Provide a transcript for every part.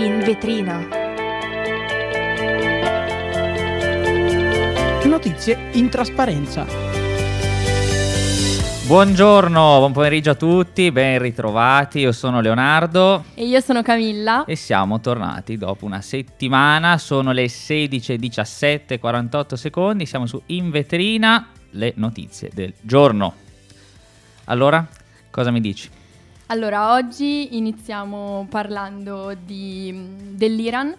In vetrina. Notizie in trasparenza. Buongiorno, buon pomeriggio a tutti, ben ritrovati. Io sono Leonardo E io sono Camilla. e siamo tornati dopo una settimana. Sono le 16:17 48 secondi. Siamo su In vetrina, le notizie del giorno. Allora, cosa mi dici? Allora, oggi iniziamo parlando di- dell'Iran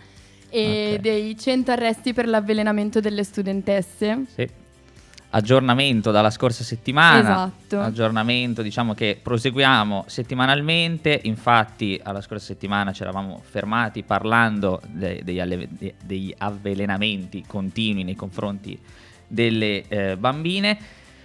e Ok. dei 100 arresti per l'avvelenamento delle studentesse. Sì. Aggiornamento dalla scorsa settimana. Esatto. Aggiornamento, diciamo che proseguiamo settimanalmente. Infatti, alla scorsa settimana ci eravamo fermati parlando de- degli, alle- de- degli avvelenamenti continui nei confronti delle eh, bambine.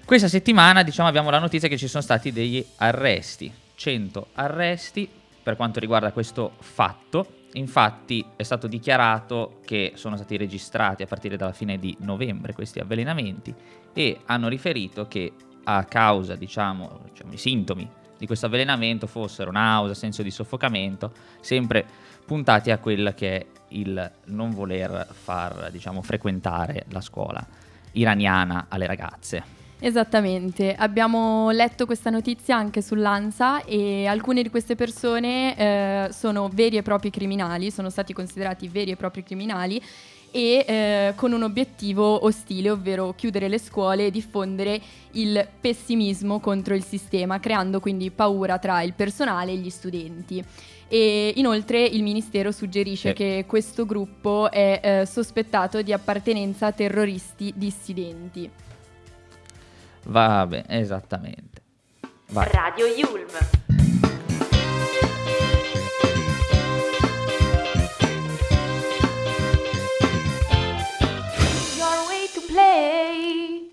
Questa settimana, diciamo, abbiamo la notizia che ci sono stati degli arresti. 100 arresti per quanto riguarda questo fatto. Infatti è stato dichiarato che sono stati registrati a partire dalla fine di novembre questi avvelenamenti e hanno riferito che a causa, diciamo, diciamo, i sintomi di questo avvelenamento fossero nausea, senso di soffocamento, sempre puntati a quella che è il non voler far, diciamo, frequentare la scuola iraniana alle ragazze. Esattamente, abbiamo letto questa notizia anche sull'ANSA e alcune di queste persone eh, sono veri e propri criminali, sono stati considerati veri e propri criminali e eh, con un obiettivo ostile, ovvero chiudere le scuole e diffondere il pessimismo contro il sistema, creando quindi paura tra il personale e gli studenti. E inoltre il Ministero suggerisce Sì. che questo gruppo è eh, sospettato di appartenenza a terroristi dissidenti. Va bene, esattamente. Vai. Radio Yulm. Your way to play.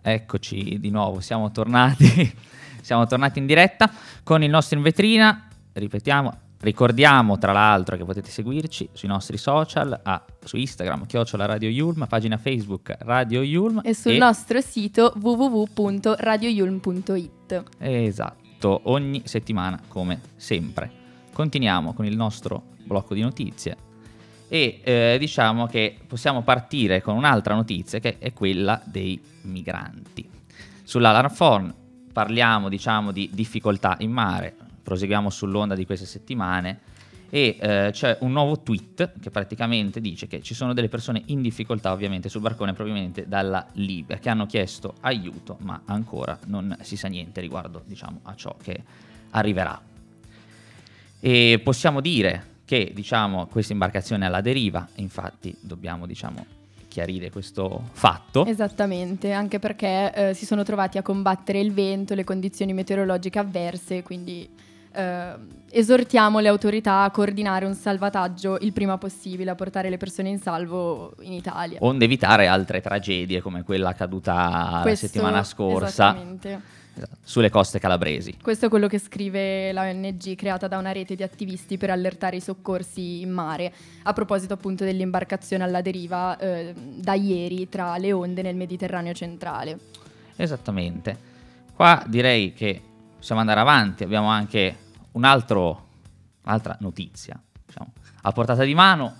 Eccoci di nuovo, siamo tornati, siamo tornati in diretta con il nostro in vetrina, ripetiamo, ricordiamo tra l'altro che potete seguirci sui nostri social, a- su Instagram, chiocciola Radio Yulm, pagina Facebook Radio Yulm E sul nostro sito www.radioyulm.it. Esatto, ogni settimana come sempre. Continuiamo con il nostro blocco di notizie e eh, diciamo che possiamo partire con un'altra notizia che è quella dei migranti. Sull'Alarm parliamo diciamo di difficoltà in mare, proseguiamo sull'onda di queste settimane e eh, c'è un nuovo tweet che praticamente dice che ci sono delle persone in difficoltà ovviamente sul barcone probabilmente dalla Libia che hanno chiesto aiuto ma ancora non si sa niente riguardo diciamo a ciò che arriverà. E possiamo dire che diciamo questa imbarcazione è alla deriva, infatti dobbiamo diciamo chiarire questo fatto. Esattamente, anche perché eh, si sono trovati a combattere il vento, le condizioni meteorologiche avverse, quindi eh, esortiamo le autorità a coordinare un salvataggio il prima possibile, a portare le persone in salvo in Italia. Onde evitare altre tragedie come quella accaduta la Questo- settimana scorsa sulle coste calabresi. Questo è quello che scrive la ONG creata da una rete di attivisti per allertare i soccorsi in mare, a proposito appunto dell'imbarcazione alla deriva eh, da ieri tra le onde nel Mediterraneo centrale. Esattamente. Qua direi che possiamo andare avanti, abbiamo anche un altro, un'altra notizia diciamo, a portata di mano,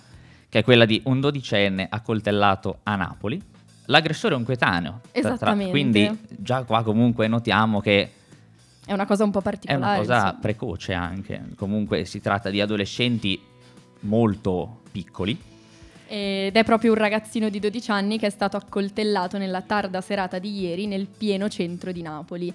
che è quella di un dodicenne accoltellato a Napoli. L'aggressore è un coetaneo. tra- tra- Esattamente. quindi già qua comunque notiamo che È una cosa un po' è particolare. una cosa insomma. precoce anche. Comunque si tratta di adolescenti molto piccoli. Ed è proprio un ragazzino di 12 anni che è stato accoltellato nella tarda serata di ieri nel pieno centro di Napoli.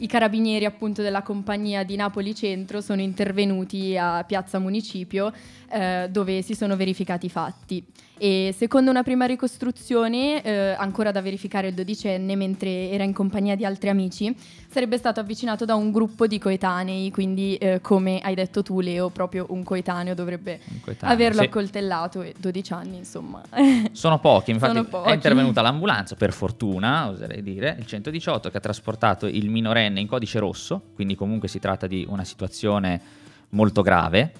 I carabinieri appunto della compagnia di Napoli Centro sono intervenuti a Piazza Municipio eh, dove si sono verificati i fatti e secondo una prima ricostruzione eh, ancora da verificare il dodicenne mentre era in compagnia di altri amici sarebbe stato avvicinato da un gruppo di coetanei quindi eh, come hai detto tu Leo proprio un coetaneo dovrebbe un coetaneo, averlo sì. accoltellato e 12 anni insomma Sono pochi, infatti Sono pochi. è intervenuta l'ambulanza, per fortuna, oserei dire, il 118 che ha trasportato il minorenne in codice rosso, quindi comunque si tratta di una situazione molto grave,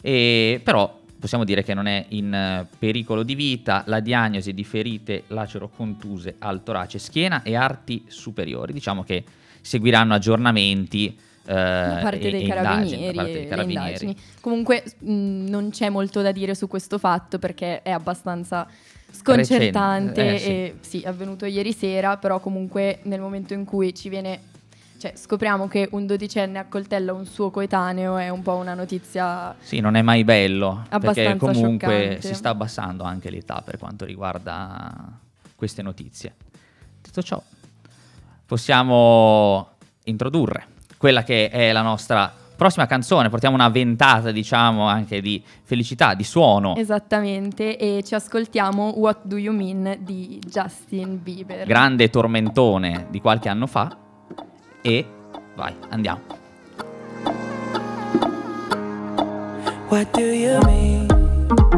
e però possiamo dire che non è in eh, pericolo di vita, la diagnosi di ferite lacero-contuse al torace, schiena e arti superiori, diciamo che seguiranno aggiornamenti eh, da parte dei indagini, carabinieri, da parte dei carabinieri. Comunque mh, non c'è molto da dire su questo fatto perché è abbastanza sconcertante Recente, eh, sì. e sì, è avvenuto ieri sera, però comunque nel momento in cui ci viene cioè scopriamo che un dodicenne accoltella un suo coetaneo è un po' una notizia Sì, non è mai bello, perché comunque scioccante. si sta abbassando anche l'età per quanto riguarda queste notizie. Detto ciò, possiamo introdurre quella che è la nostra prossima canzone, portiamo una ventata, diciamo, anche di felicità, di suono. esattamente e ci ascoltiamo What Do You Mean di Justin Bieber. grande tormentone di qualche anno fa e vai, andiamo. What do you mean?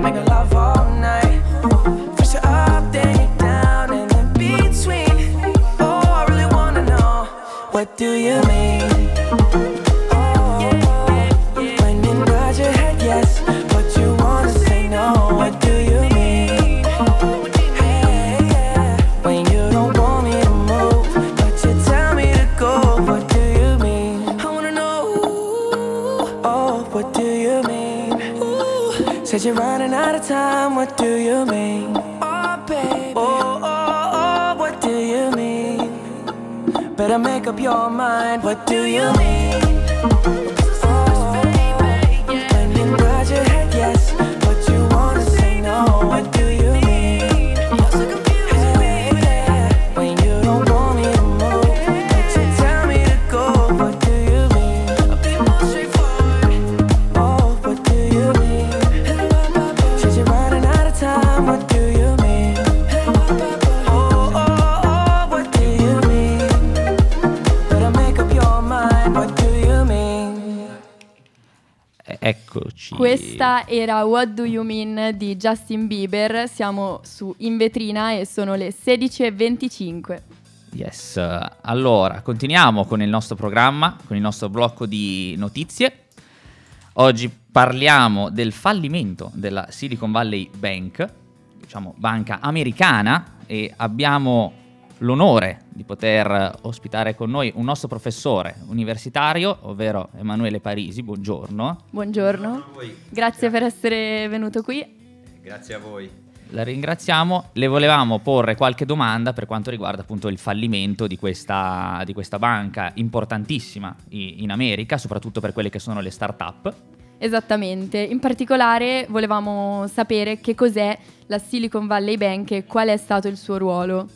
Make a lover. Time. What do you mean? Oh, baby. Oh, oh, oh, what do you mean? Better make up your mind. What do you mean? Questa era What Do You Mean di Justin Bieber, siamo su In Vetrina e sono le 16.25. Yes. Allora, continuiamo con il nostro programma, con il nostro blocco di notizie. Oggi parliamo del fallimento della Silicon Valley Bank, diciamo banca americana, e abbiamo l'onore di poter ospitare con noi un nostro professore universitario, ovvero Emanuele Parisi. Buongiorno. Buongiorno, grazie per essere venuto qui. Grazie a voi. La ringraziamo. Le volevamo porre qualche domanda per quanto riguarda appunto il fallimento di questa, di questa banca importantissima in America, soprattutto per quelle che sono le start-up. Esattamente, in particolare volevamo sapere che cos'è la Silicon Valley Bank e qual è stato il suo ruolo.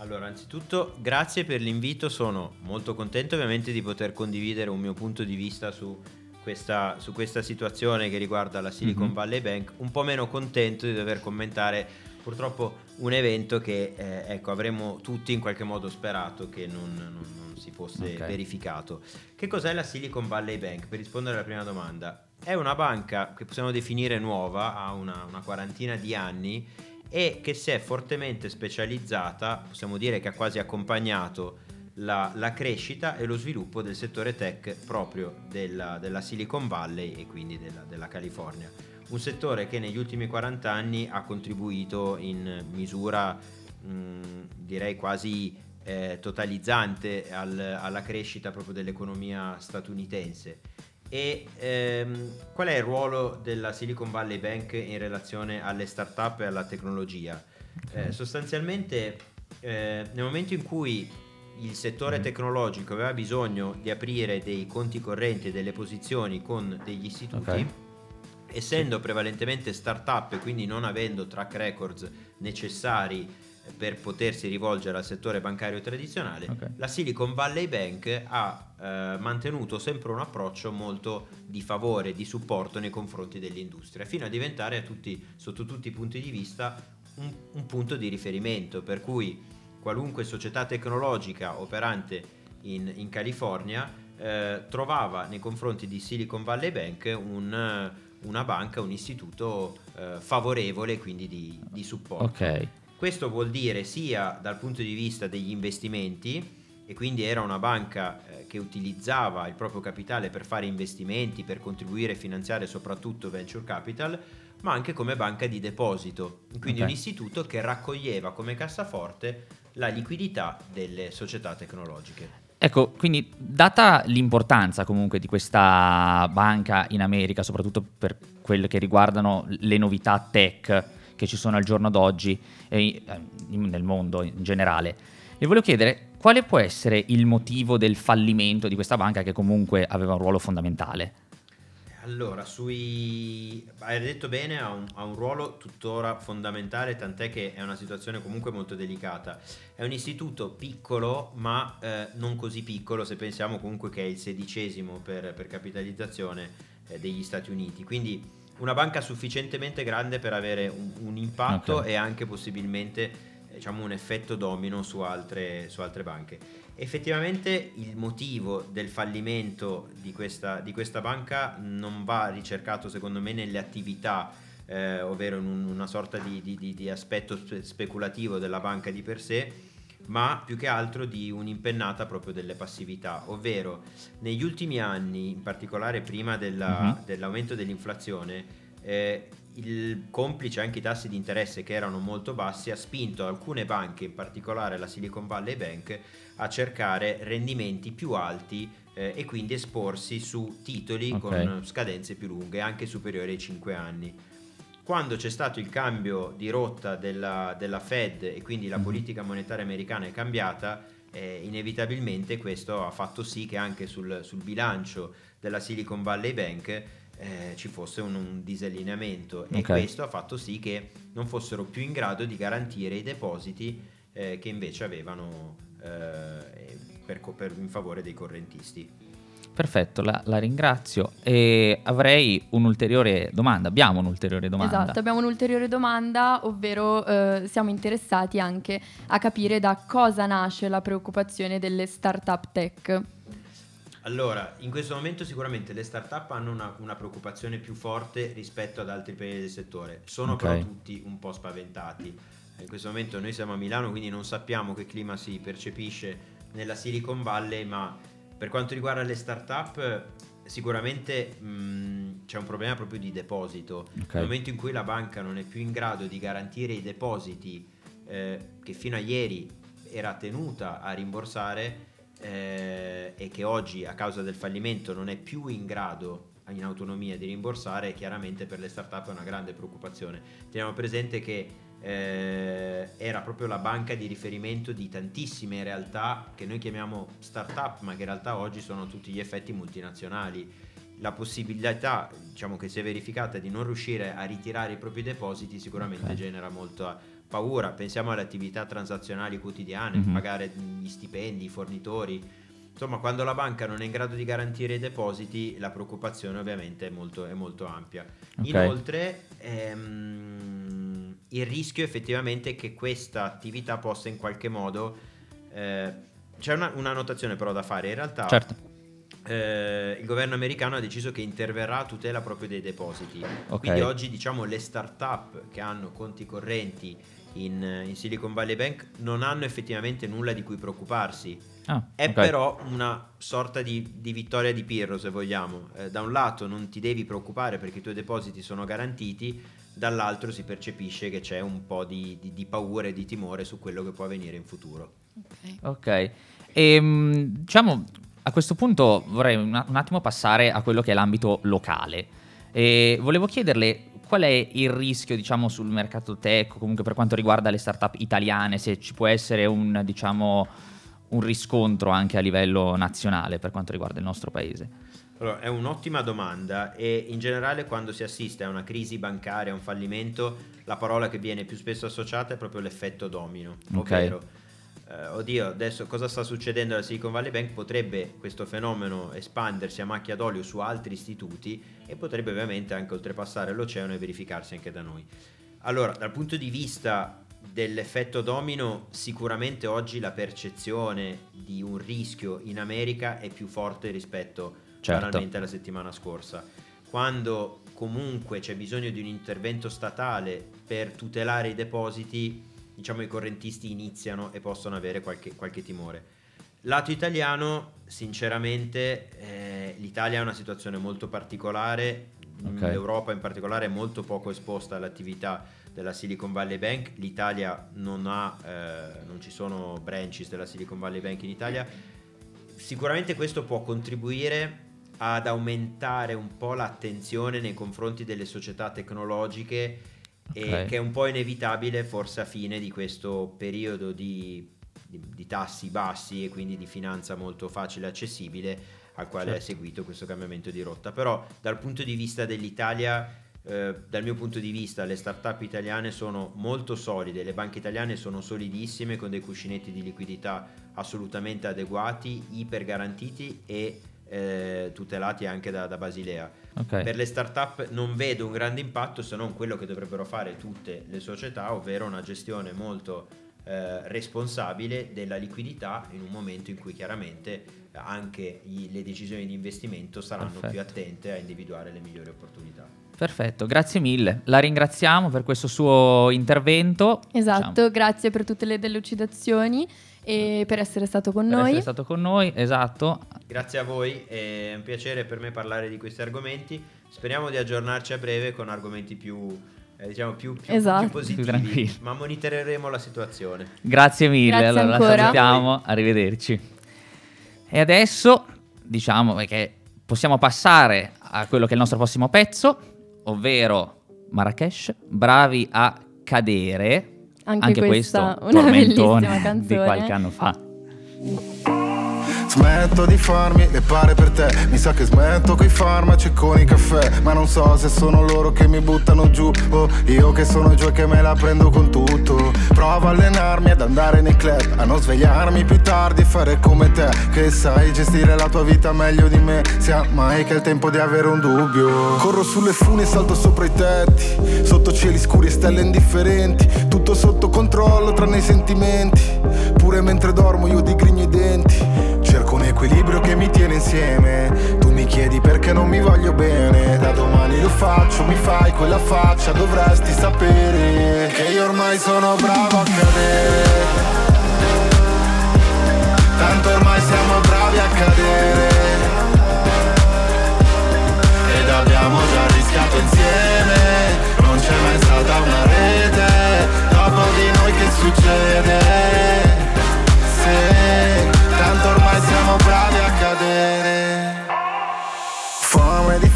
Allora, anzitutto grazie per l'invito, sono molto contento ovviamente di poter condividere un mio punto di vista su questa, su questa situazione che riguarda la Silicon Mhm. Valley Bank, un po' meno contento di dover commentare purtroppo un evento che eh, ecco, avremmo tutti in qualche modo sperato che non, non- non si fosse Ok. verificato. Che cos'è la Silicon Valley Bank? Per rispondere alla prima domanda, è una banca che possiamo definire nuova, ha una, una quarantina di anni e che si è fortemente specializzata, possiamo dire che ha quasi accompagnato la, la crescita e lo sviluppo del settore tech proprio della, della Silicon Valley e quindi della, della California. Un settore che negli ultimi 40 anni ha contribuito in misura mh, direi quasi eh, totalizzante al- alla crescita proprio dell'economia statunitense. E ehm, qual è il ruolo della Silicon Valley Bank in relazione alle start-up e alla tecnologia? Eh, sostanzialmente eh, nel momento in cui il settore tecnologico aveva bisogno di aprire dei conti correnti e delle posizioni con degli istituti, Ok. essendo prevalentemente start-up e quindi non avendo track records necessari per potersi rivolgere al settore bancario tradizionale, Ok. la Silicon Valley Bank ha eh, mantenuto sempre un approccio molto di favore, di supporto nei confronti dell'industria, fino a diventare a tutti- sotto tutti i punti di vista un, un punto di riferimento, per cui qualunque società tecnologica operante in, in California eh, trovava nei confronti di Silicon Valley Bank un, una banca, un istituto eh, favorevole, quindi di, di supporto. Ok. Questo vuol dire sia dal punto di vista degli investimenti, e quindi era una banca eh, che utilizzava il proprio capitale per fare investimenti, per contribuire e finanziare soprattutto venture capital, ma anche come banca di deposito, quindi Ok. un istituto che raccoglieva come cassaforte la liquidità delle società tecnologiche. Ecco, quindi data l'importanza comunque di questa banca in America, soprattutto per quelle che riguardano le novità tech che ci sono al giorno d'oggi eh, nel mondo in generale, le volevo chiedere quale può essere il motivo del fallimento di questa banca che comunque aveva un ruolo fondamentale. Allora, sui... hai detto bene, ha un, ha un ruolo tuttora fondamentale, tant'è che è una situazione comunque molto delicata. È un istituto piccolo, ma eh, non così piccolo se pensiamo comunque che è il sedicesimo per, per capitalizzazione eh, degli Stati Uniti. Quindi una banca sufficientemente grande per avere un, un impatto Ok. e anche possibilmente eh, diciamo, un effetto domino su altre, su altre banche. Effettivamente il motivo del fallimento di questa, di questa banca non va ricercato secondo me nelle attività, eh, ovvero in un- una sorta di, di- di- di aspetto spe- speculativo della banca di per sé, ma più che altro di un'impennata proprio delle passività, ovvero negli ultimi anni, in particolare prima della- Mhm. dell'aumento dell'inflazione, eh, il complice anche i tassi di interesse che erano molto bassi ha spinto alcune banche, in particolare la Silicon Valley Bank, a cercare rendimenti più alti eh, e quindi esporsi su titoli Ok. con scadenze più lunghe, anche superiori ai 5 anni. Quando c'è stato il cambio di rotta della, della Fed e quindi la Mhm. politica monetaria americana è cambiata, eh, inevitabilmente questo ha fatto sì che anche sul, sul bilancio della Silicon Valley Bank eh, ci fosse un, un disallineamento e Ok. questo ha fatto sì che non fossero più in grado di garantire i depositi eh, che invece avevano eh, per per- in favore dei correntisti. Perfetto, la, la ringrazio e avrei un'ulteriore domanda, abbiamo un'ulteriore domanda. Esatto, abbiamo un'ulteriore domanda, ovvero eh, siamo interessati anche a capire da cosa nasce la preoccupazione delle start-up tech. Allora, in questo momento sicuramente le start-up hanno una, una preoccupazione più forte rispetto ad altri paesi del settore. Sono Ok. però tutti un po' spaventati. In questo momento noi siamo a Milano, quindi non sappiamo che clima si percepisce nella Silicon Valley, ma per quanto riguarda le start-up sicuramente mh, c'è un problema proprio di deposito. Ok. Nel momento in cui la banca non è più in grado di garantire i depositi eh, che fino a ieri era tenuta a rimborsare eh, e che oggi a causa del fallimento non è più in grado in autonomia di rimborsare, chiaramente per le start-up è una grande preoccupazione. Teniamo presente che eh, era proprio la banca di riferimento di tantissime realtà che noi chiamiamo start-up, ma che in realtà oggi sono a tutti gli effetti multinazionali. La possibilità, diciamo che si è verificata di non riuscire a ritirare i propri depositi sicuramente Ok. genera molta paura. Pensiamo alle attività transazionali quotidiane, Mhm. pagare gli stipendi, i fornitori, insomma, quando la banca non è in grado di garantire i depositi, la preoccupazione ovviamente è molto, è molto ampia. Ok. Inoltre, ehm, il rischio effettivamente è che questa attività possa in qualche modo... eh, c'è una, una notazione però da fare, in realtà Certo. eh, il governo americano ha deciso che interverrà a tutela proprio dei depositi. Ok. Quindi oggi diciamo le start-up che hanno conti correnti in, in Silicon Valley Bank non hanno effettivamente nulla di cui preoccuparsi. Ah, È ok. però una sorta di, di vittoria di Pirro, se vogliamo. Eh, da un lato non ti devi preoccupare perché i tuoi depositi sono garantiti, dall'altro si percepisce che c'è un po' di, di- di paura e di timore su quello che può avvenire in futuro. Ok, Ehm, diciamo a questo punto vorrei un, attimo passare a quello che è l'ambito locale. E volevo chiederle qual è il rischio, diciamo, sul mercato tech, comunque per quanto riguarda le startup italiane, se ci può essere un, diciamo, un riscontro anche a livello nazionale per quanto riguarda il nostro paese. Allora, è un'ottima domanda e in generale quando si assiste a una crisi bancaria, a un fallimento, la parola che viene più spesso associata è proprio l'effetto domino, Ok. ovvero eh, oddio, adesso cosa sta succedendo alla Silicon Valley Bank? Potrebbe questo fenomeno espandersi a macchia d'olio su altri istituti e potrebbe ovviamente anche oltrepassare l'oceano e verificarsi anche da noi. Allora, dal punto di vista dell'effetto domino, sicuramente oggi la percezione di un rischio in America è più forte rispetto Certo. banalmente alla settimana scorsa. Quando comunque c'è bisogno di un intervento statale per tutelare i depositi, diciamo i correntisti iniziano e possono avere qualche, qualche timore. Lato italiano, sinceramente, eh, l'Italia ha una situazione molto particolare, Ok. l'Europa in particolare è molto poco esposta all'attività della Silicon Valley Bank, l'Italia non ha, eh, non ci sono branches della Silicon Valley Bank in Italia, sicuramente questo può contribuire ad aumentare un po' l'attenzione nei confronti delle società tecnologiche e Ok. che è un po' inevitabile forse a fine di questo periodo di, di- di tassi bassi e quindi di finanza molto facile e accessibile al quale è Certo. seguito questo cambiamento di rotta. Però dal punto di vista dell'Italia, eh, dal mio punto di vista, le start-up italiane sono molto solide, le banche italiane sono solidissime con dei cuscinetti di liquidità assolutamente adeguati, iper garantiti e eh, tutelati anche da, da Basilea. Ok. Per le start-up non vedo un grande impatto se non quello che dovrebbero fare tutte le società, ovvero una gestione molto eh, responsabile della liquidità in un momento in cui chiaramente anche i- le decisioni di investimento saranno Perfetto. più attente a individuare le migliori opportunità. Perfetto, grazie mille. La ringraziamo per questo suo intervento. Esatto, Diciamo, grazie per tutte le delucidazioni e per essere stato con per noi. essere stato con noi, esatto. Grazie a voi, è un piacere per me parlare di questi argomenti. Speriamo di aggiornarci a breve con argomenti più, eh, diciamo, più, più- Esatto. più positivi, Più tranquilli. ma monitoreremo la situazione. Grazie mille, Grazie allora ancora. la salutiamo, arrivederci. E adesso diciamo che possiamo passare a quello che è il nostro prossimo pezzo, ovvero Marrakesh, bravi a cadere. Anche questo questa una tormentone bellissima canzone. di qualche anno fa. Smetto di farmi le pare per te. Mi sa che smetto coi farmaci e con i caffè. Ma non so se sono loro che mi buttano giù O io che sono giù e che me la prendo con tutto. Provo a allenarmi ad andare nei club A non svegliarmi più tardi e fare come te Che sai gestire la tua vita meglio di me. Sia mai che è il tempo di avere un dubbio. Corro sulle fune e salto sopra i tetti Sotto cieli scuri e stelle indifferenti. Tutto sotto controllo tranne i sentimenti. Pure mentre dormo io digrigno i denti Equilibrio che mi tiene insieme. Tu mi chiedi perché non mi voglio bene. Da domani lo faccio, mi fai quella faccia Dovresti sapere Che io ormai sono bravo a cadere. Tanto ormai siamo bravi a cadere. Ed abbiamo già rischiato insieme. Non c'è mai stata una rete Dopo di noi che succede? Se siamo bravi a cadere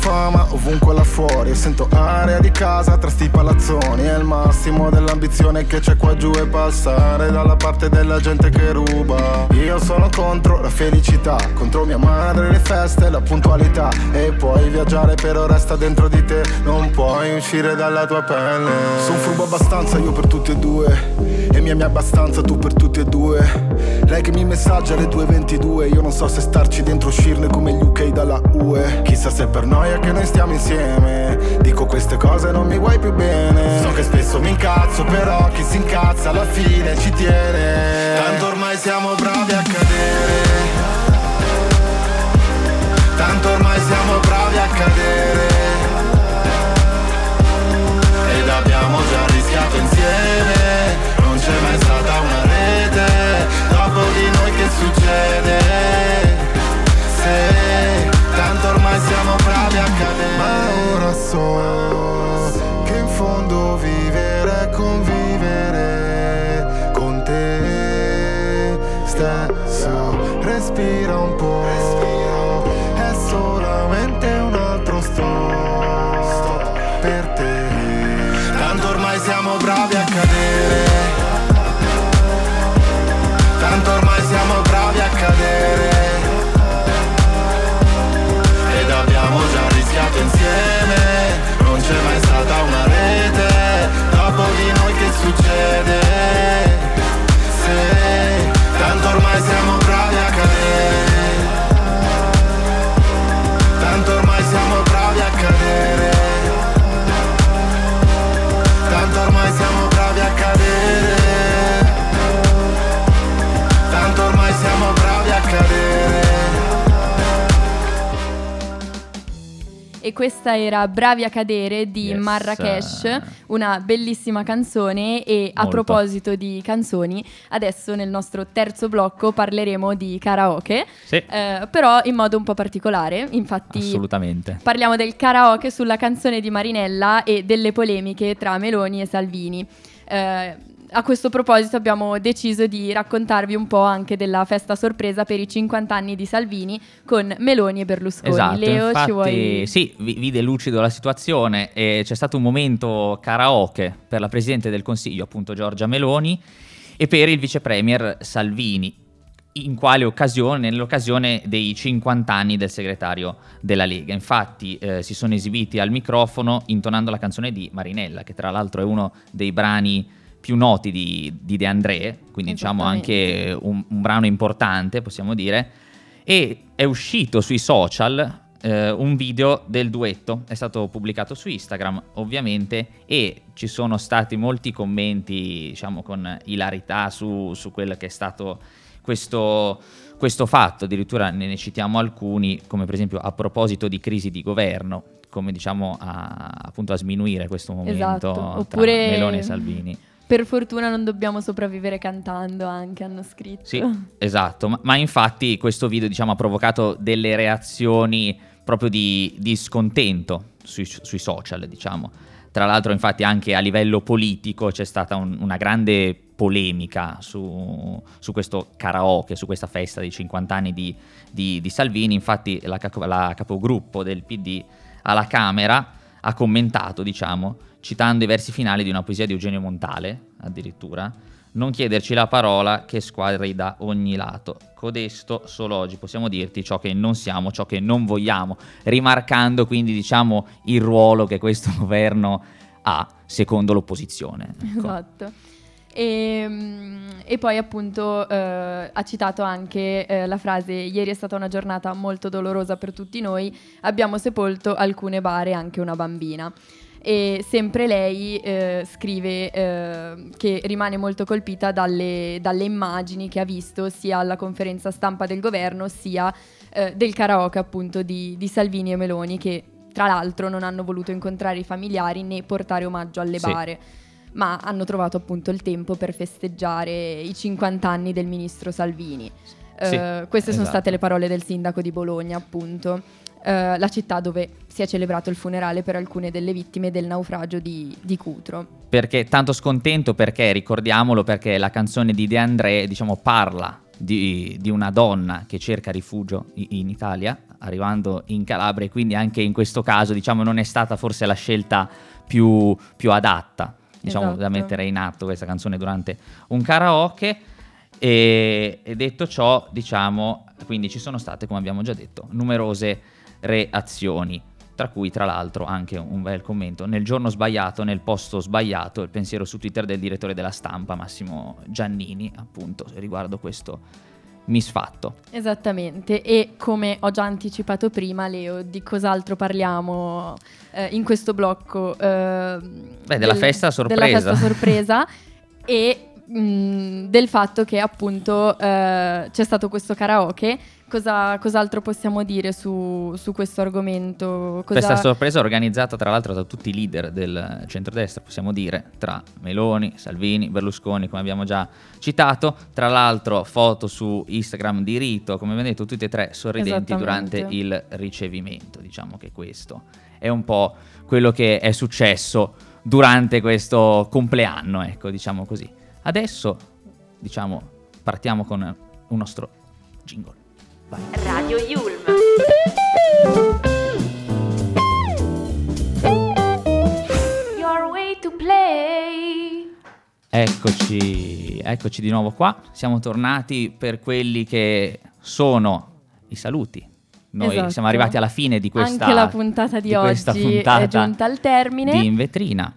fama, ovunque là fuori. E sento aria di casa tra sti palazzoni. E il massimo dell'ambizione che c'è qua giù è passare Dalla parte della gente che ruba. Io sono contro la felicità Contro mia madre, le feste, la puntualità. E puoi viaggiare però resta dentro di te. Non puoi uscire dalla tua pelle. Sono furbo abbastanza io per tutti e due. E mi ami abbastanza tu per tutti e due. Lei che mi messaggia alle 2.22 Io non so se starci dentro uscirne come gli UK dalla UE Chissà se è per che noi stiamo insieme. Dico queste cose non mi vuoi più bene. So che spesso mi incazzo però chi si incazza alla fine ci tiene. Tanto ormai siamo bravi a cadere. Tanto ormai siamo bravi a cadere. Ed abbiamo già rischiato insieme questa era Bravi a cadere di Yes. Marrakesh, una bellissima canzone e a Molto. proposito di canzoni, adesso nel nostro terzo blocco parleremo di karaoke, Sì, eh, però in modo un po' particolare, infatti assolutamente. parliamo del karaoke sulla canzone di Marinella e delle polemiche tra Meloni e Salvini. Eh, a questo proposito abbiamo deciso di raccontarvi un po' anche della festa sorpresa per i 50 anni di Salvini con Meloni e Berlusconi. Esatto, Leo, infatti, ci vuoi... sì, vi- vide lucido la situazione e c'è stato un momento karaoke per la Presidente del Consiglio, appunto Giorgia Meloni, e per il Vice Premier Salvini. In quale occasione? Nell'occasione dei 50 anni del segretario della Lega. Infatti eh, si sono esibiti al microfono intonando la canzone di Marinella, che tra l'altro è uno dei brani più noti di, di De André, quindi diciamo anche un, un brano importante, possiamo dire, e è uscito sui social eh, un video del duetto, è stato pubblicato su Instagram ovviamente e ci sono stati molti commenti diciamo con ilarità su, su quello che è stato questo, questo fatto, addirittura ne, ne citiamo alcuni come per esempio a proposito di crisi di governo, come diciamo a, appunto a sminuire questo momento Esatto, tra oppure- Meloni e Salvini. Per fortuna non dobbiamo sopravvivere cantando anche, hanno scritto. Sì, esatto, ma, ma infatti questo video diciamo, ha provocato delle reazioni proprio di, di scontento sui, sui social, diciamo. Tra l'altro infatti anche a livello politico c'è stata un- una grande polemica su, su questo karaoke, su questa festa dei 50 anni di, di- di Salvini, infatti la, la capogruppo del PD alla Camera ha commentato, diciamo, citando i versi finali di una poesia di Eugenio Montale, addirittura, non chiederci la parola che squadri da ogni lato. Codesto solo oggi possiamo dirti ciò che non siamo, ciò che non vogliamo, rimarcando quindi diciamo il ruolo che questo governo ha secondo l'opposizione. ecco. Esatto. E, mm, e poi appunto eh, ha citato anche eh, la frase ieri è stata una giornata molto dolorosa per tutti noi, abbiamo sepolto alcune bare anche una bambina. E sempre lei eh, scrive eh, che rimane molto colpita dalle, dalle immagini che ha visto sia alla conferenza stampa del governo sia eh, del karaoke appunto di, di Salvini e Meloni che tra l'altro non hanno voluto incontrare i familiari né portare omaggio alle Sì. bare ma hanno trovato appunto il tempo per festeggiare i 50 anni del ministro Salvini. Sì, Eh, queste sono esatto. state le parole del sindaco di Bologna, appunto, eh, la città dove si è celebrato il funerale per alcune delle vittime del naufragio di, di Cutro. Perché tanto scontento perché, ricordiamolo, perché la canzone di De André, diciamo, parla di, di una donna che cerca rifugio in Italia, arrivando in Calabria e quindi anche in questo caso diciamo non è stata forse la scelta più, più adatta diciamo, da Esatto. mettere in atto questa canzone durante un karaoke. E, e detto ciò, diciamo, quindi ci sono state, come abbiamo già detto, numerose reazioni, tra cui tra l'altro anche un bel commento. Nel giorno sbagliato, nel posto sbagliato, il pensiero su Twitter del direttore della stampa, Massimo Giannini, appunto, riguardo questo misfatto. Esattamente, e come ho già anticipato prima, Leo, di cos'altro parliamo eh, in questo blocco? eh, Beh, della festa sorpresa. Della festa sorpresa e mh, del fatto che appunto eh, c'è stato questo karaoke. Cosa, cos'altro possiamo dire su, su questo argomento? Cosa- Questa sorpresa organizzata tra l'altro da tutti i leader del centrodestra, possiamo dire, tra Meloni, Salvini, Berlusconi, come abbiamo già citato. Tra l'altro foto su Instagram di Rito, come abbiamo detto, tutti e tre sorridenti durante il ricevimento. Diciamo che questo è un po' quello che è successo durante questo compleanno, ecco, diciamo così. Adesso, diciamo, partiamo con un nostro jingle. Vai. Radio Yulm. Your way to play. Eccoci, eccoci di nuovo qua. Siamo tornati per quelli che sono i saluti. Noi Esatto. siamo arrivati alla fine di questa Anche la puntata di, questa oggi puntata è giunta al termine. di In vetrina.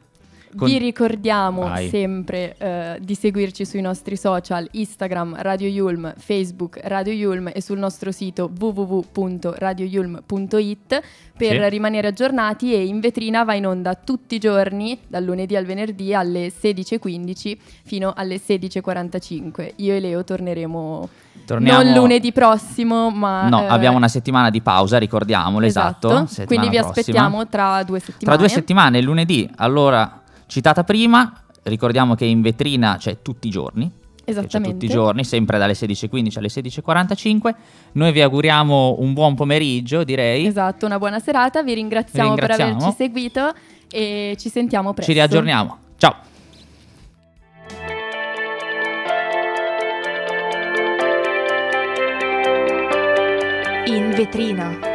Con- Vi ricordiamo Vai. sempre eh, di seguirci sui nostri social Instagram Radio Yulm, Facebook Radio Yulm e sul nostro sito www.radioyulm.it per Sì. rimanere aggiornati e in vetrina va in onda tutti i giorni dal lunedì al venerdì alle 16.15 fino alle 16.45. Io e Leo torneremo Torniamo- non lunedì prossimo ma... No, eh, abbiamo una settimana di pausa, ricordiamolo, esatto. settimana Quindi vi prossima. aspettiamo tra due settimane. Tra due settimane, lunedì, allora citata prima, ricordiamo che in vetrina c'è tutti i giorni. Esattamente. tutti i giorni, sempre dalle 16.15 alle 16.45. Noi vi auguriamo un buon pomeriggio, direi. Esatto, una buona serata, vi ringraziamo, Vi ringraziamo. per averci seguito e ci sentiamo presto. Ci riaggiorniamo. Ciao. In vetrina.